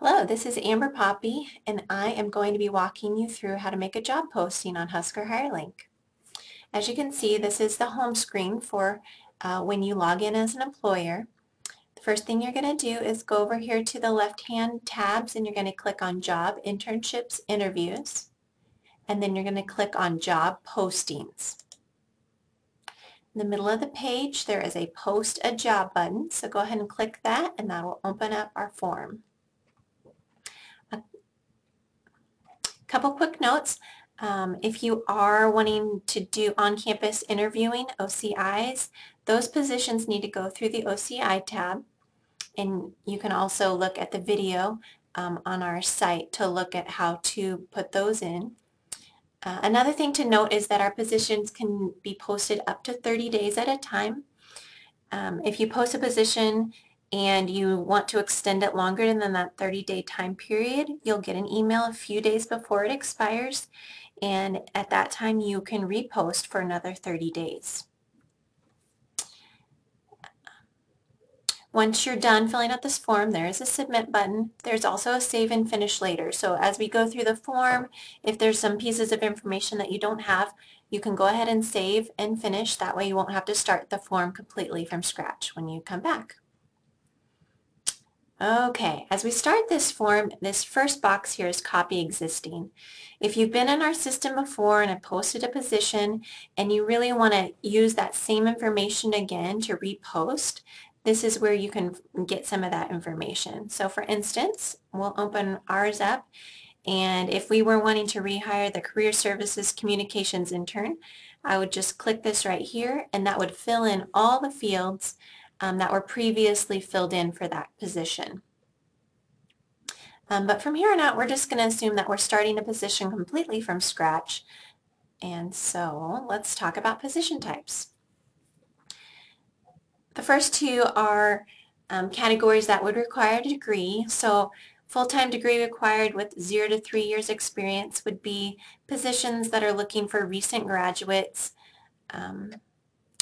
Hello, this is Amber Poppy, and I am going to be walking you through how to make a job posting on Husker HireLink. As you can see, this is the home screen for uh, when you log in as an employer. The first thing you're going to do is go over here to the left-hand tabs and you're going to click on Job, Internships, Interviews, and then you're going to click on Job Postings. In the middle of the page, there is a Post a Job button, so go ahead and click that and that will open up our form. Couple quick notes. Um, if you are wanting to do on-campus interviewing, OCIs, those positions need to go through the OCI tab. And you can also look at the video um, on our site to look at how to put those in. Uh, another thing to note is that our positions can be posted up to 30 days at a time. Um, if you post a position and you want to extend it longer than that 30-day time period, you'll get an email a few days before it expires, and at that time you can repost for another 30 days. Once you're done filling out this form, there is a submit button. There's also a save and finish later. So as we go through the form, if there's some pieces of information that you don't have, you can go ahead and save and finish. That way you won't have to start the form completely from scratch when you come back. Okay, as we start this form, this first box here is copy existing. If you've been in our system before and have posted a position and you really want to use that same information again to repost, this is where you can get some of that information. So for instance, we'll open ours up and if we were wanting to rehire the Career Services Communications Intern, I would just click this right here and that would fill in all the fields um, that were previously filled in for that position. Um, but from here on out, we're just going to assume that we're starting a position completely from scratch. And so let's talk about position types. The first two are um, categories that would require a degree. So full-time degree required with zero to three years experience would be positions that are looking for recent graduates. Um,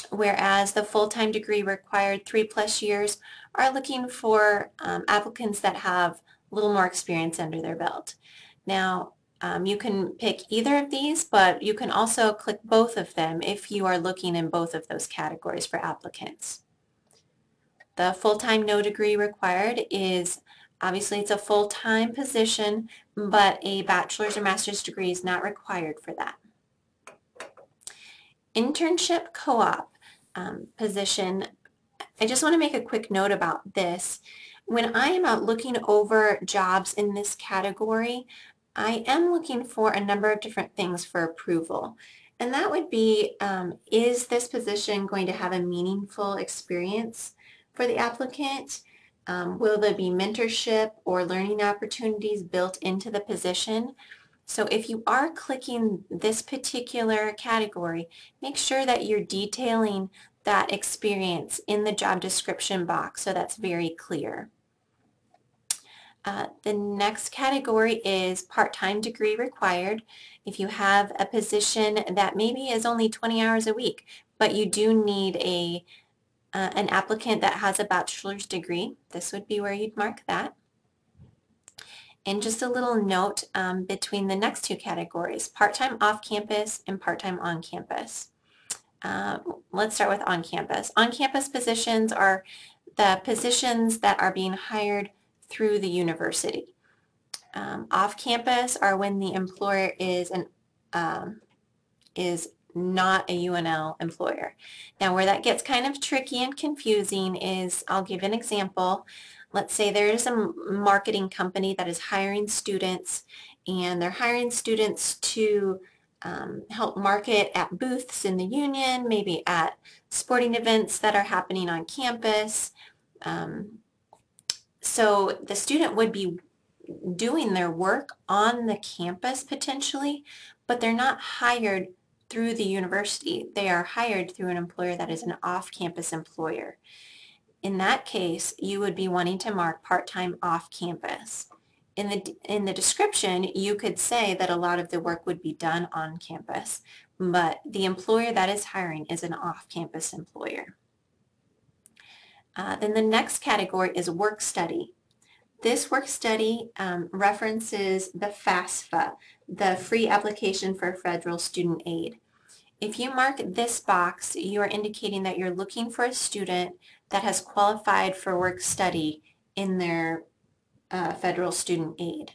whereas the full-time degree required three plus years are looking for um, applicants that have a little more experience under their belt. Now, um, you can pick either of these, but you can also click both of them if you are looking in both of those categories for applicants. The full-time no degree required is obviously it's a full-time position, but a bachelor's or master's degree is not required for that. Internship co-op um, position, I just want to make a quick note about this. When I am out looking over jobs in this category, I am looking for a number of different things for approval. And that would be, um, is this position going to have a meaningful experience for the applicant? Um, will there be mentorship or learning opportunities built into the position? So if you are clicking this particular category, make sure that you're detailing that experience in the job description box so that's very clear. Uh, the next category is part-time degree required. If you have a position that maybe is only 20 hours a week, but you do need a uh, an applicant that has a bachelor's degree, this would be where you'd mark that. And just a little note um, between the next two categories, part-time off-campus and part-time on-campus. Uh, let's start with on-campus. On-campus positions are the positions that are being hired through the university. Um, off-campus are when the employer is an um, is not a UNL employer. Now where that gets kind of tricky and confusing is, I'll give an example. Let's say there is a marketing company that is hiring students and they're hiring students to um, help market at booths in the union, maybe at sporting events that are happening on campus. Um, so the student would be doing their work on the campus potentially, but they're not hired through the university. They are hired through an employer that is an off-campus employer. In that case, you would be wanting to mark part-time off-campus. In the, in the description, you could say that a lot of the work would be done on campus, but the employer that is hiring is an off-campus employer. Uh, then the next category is work study. This work study um, references the FAFSA, the Free Application for Federal Student Aid. If you mark this box, you are indicating that you're looking for a student that has qualified for work study in their uh, federal student aid.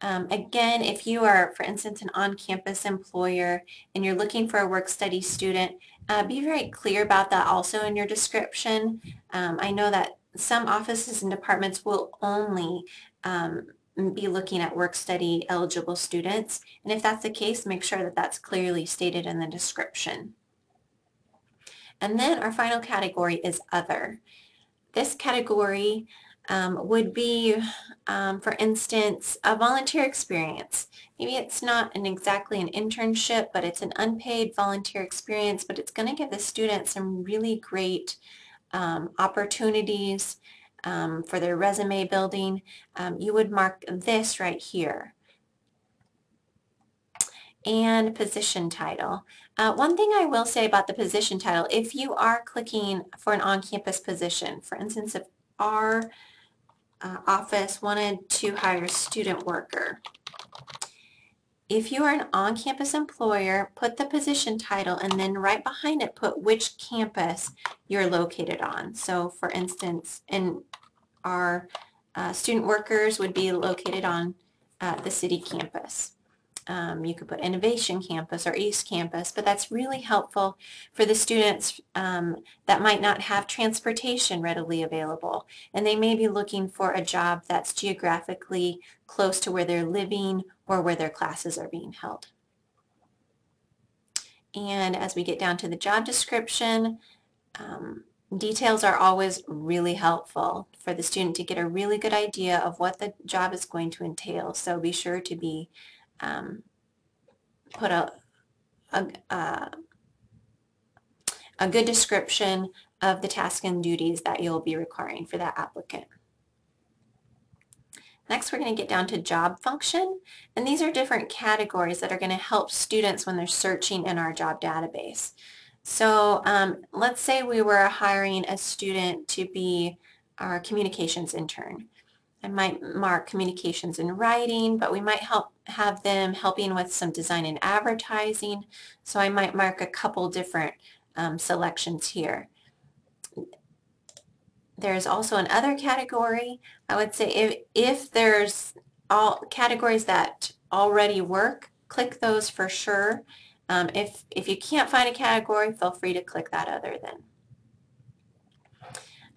Um, again, if you are, for instance, an on-campus employer and you're looking for a work-study student, uh, be very clear about that also in your description. Um, I know that some offices and departments will only um, be looking at work-study eligible students. And if that's the case, make sure that that's clearly stated in the description. And then our final category is other. This category um, would be, um, for instance, a volunteer experience. Maybe it's not an exactly an internship, but it's an unpaid volunteer experience, but it's going to give the student some really great um, opportunities um, for their resume building. Um, you would mark this right here and position title. Uh, one thing I will say about the position title, if you are clicking for an on-campus position, for instance, if our uh, office wanted to hire a student worker, if you are an on-campus employer, put the position title and then right behind it put which campus you're located on. So for instance, in our uh, student workers would be located on uh, the city campus. Um, you could put Innovation Campus or East Campus, but that's really helpful for the students um, that might not have transportation readily available. And they may be looking for a job that's geographically close to where they're living or where their classes are being held. And as we get down to the job description, um, details are always really helpful for the student to get a really good idea of what the job is going to entail. So be sure to be um, put a, a, a, a good description of the tasks and duties that you'll be requiring for that applicant. Next, we're going to get down to job function, and these are different categories that are going to help students when they're searching in our job database. So um, let's say we were hiring a student to be our communications intern. I might mark communications and writing, but we might help have them helping with some design and advertising. So I might mark a couple different um, selections here. There's also another category. I would say if, if there's all categories that already work, click those for sure. Um, if, if you can't find a category, feel free to click that other then.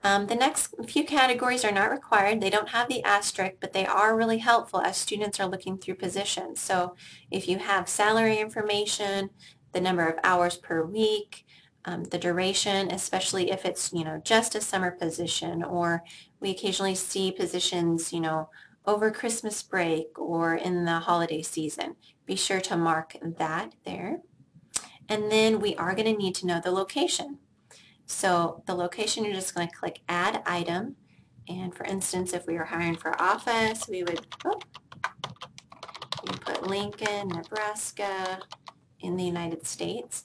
Um, the next few categories are not required. They don't have the asterisk, but they are really helpful as students are looking through positions. So if you have salary information, the number of hours per week, um, the duration, especially if it's, you know, just a summer position, or we occasionally see positions, you know, over Christmas break or in the holiday season. Be sure to mark that there. And then we are going to need to know the location. So the location, you're just going to click Add Item. And for instance, if we were hiring for office, we would oh, put Lincoln, Nebraska in the United States.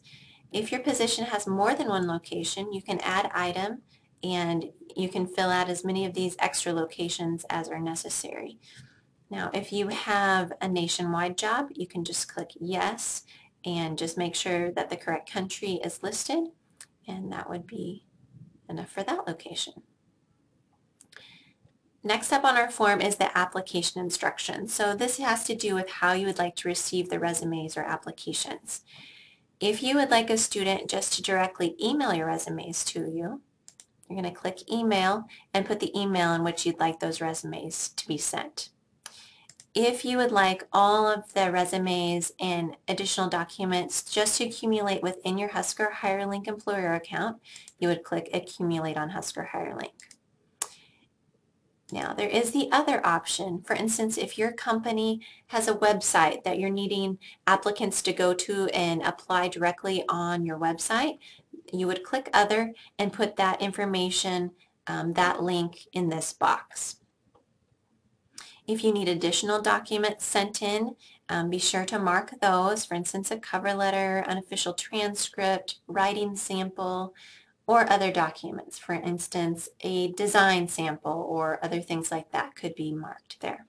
If your position has more than one location, you can add item and you can fill out as many of these extra locations as are necessary. Now, if you have a nationwide job, you can just click yes and just make sure that the correct country is listed and that would be enough for that location. Next up on our form is the application instructions. So this has to do with how you would like to receive the resumes or applications. If you would like a student just to directly email your resumes to you, you're going to click email and put the email in which you'd like those resumes to be sent. If you would like all of the resumes and additional documents just to accumulate within your Husker HireLink employer account, you would click Accumulate on Husker HireLink. Now, there is the other option. For instance, if your company has a website that you're needing applicants to go to and apply directly on your website, you would click Other and put that information, um, that link in this box. If you need additional documents sent in, um, be sure to mark those, for instance, a cover letter, unofficial transcript, writing sample, or other documents. For instance, a design sample or other things like that could be marked there.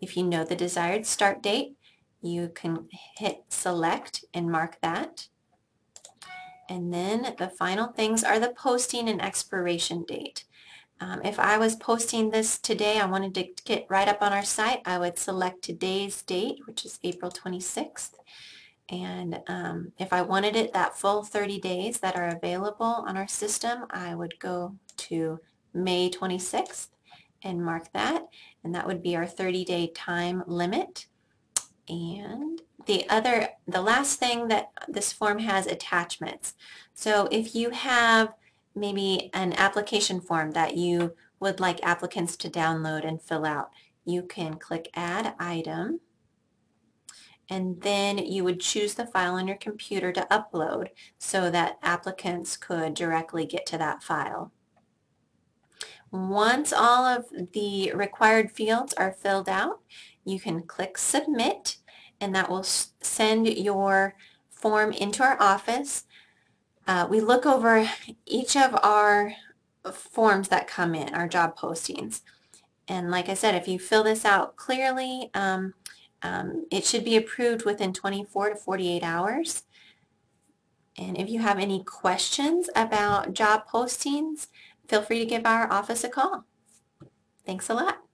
If you know the desired start date, you can hit select and mark that. And then the final things are the posting and expiration date. Um, if I was posting this today, I wanted to get right up on our site, I would select today's date, which is April 26th. And um, if I wanted it that full 30 days that are available on our system, I would go to May 26th and mark that. And that would be our 30-day time limit. And the other, the last thing that this form has attachments. So if you have maybe an application form that you would like applicants to download and fill out, you can click Add Item and then you would choose the file on your computer to upload so that applicants could directly get to that file. Once all of the required fields are filled out, you can click Submit and that will send your form into our office. Uh, we look over each of our forms that come in, our job postings. And like I said, if you fill this out clearly, um, um, it should be approved within 24 to 48 hours. And if you have any questions about job postings, feel free to give our office a call. Thanks a lot.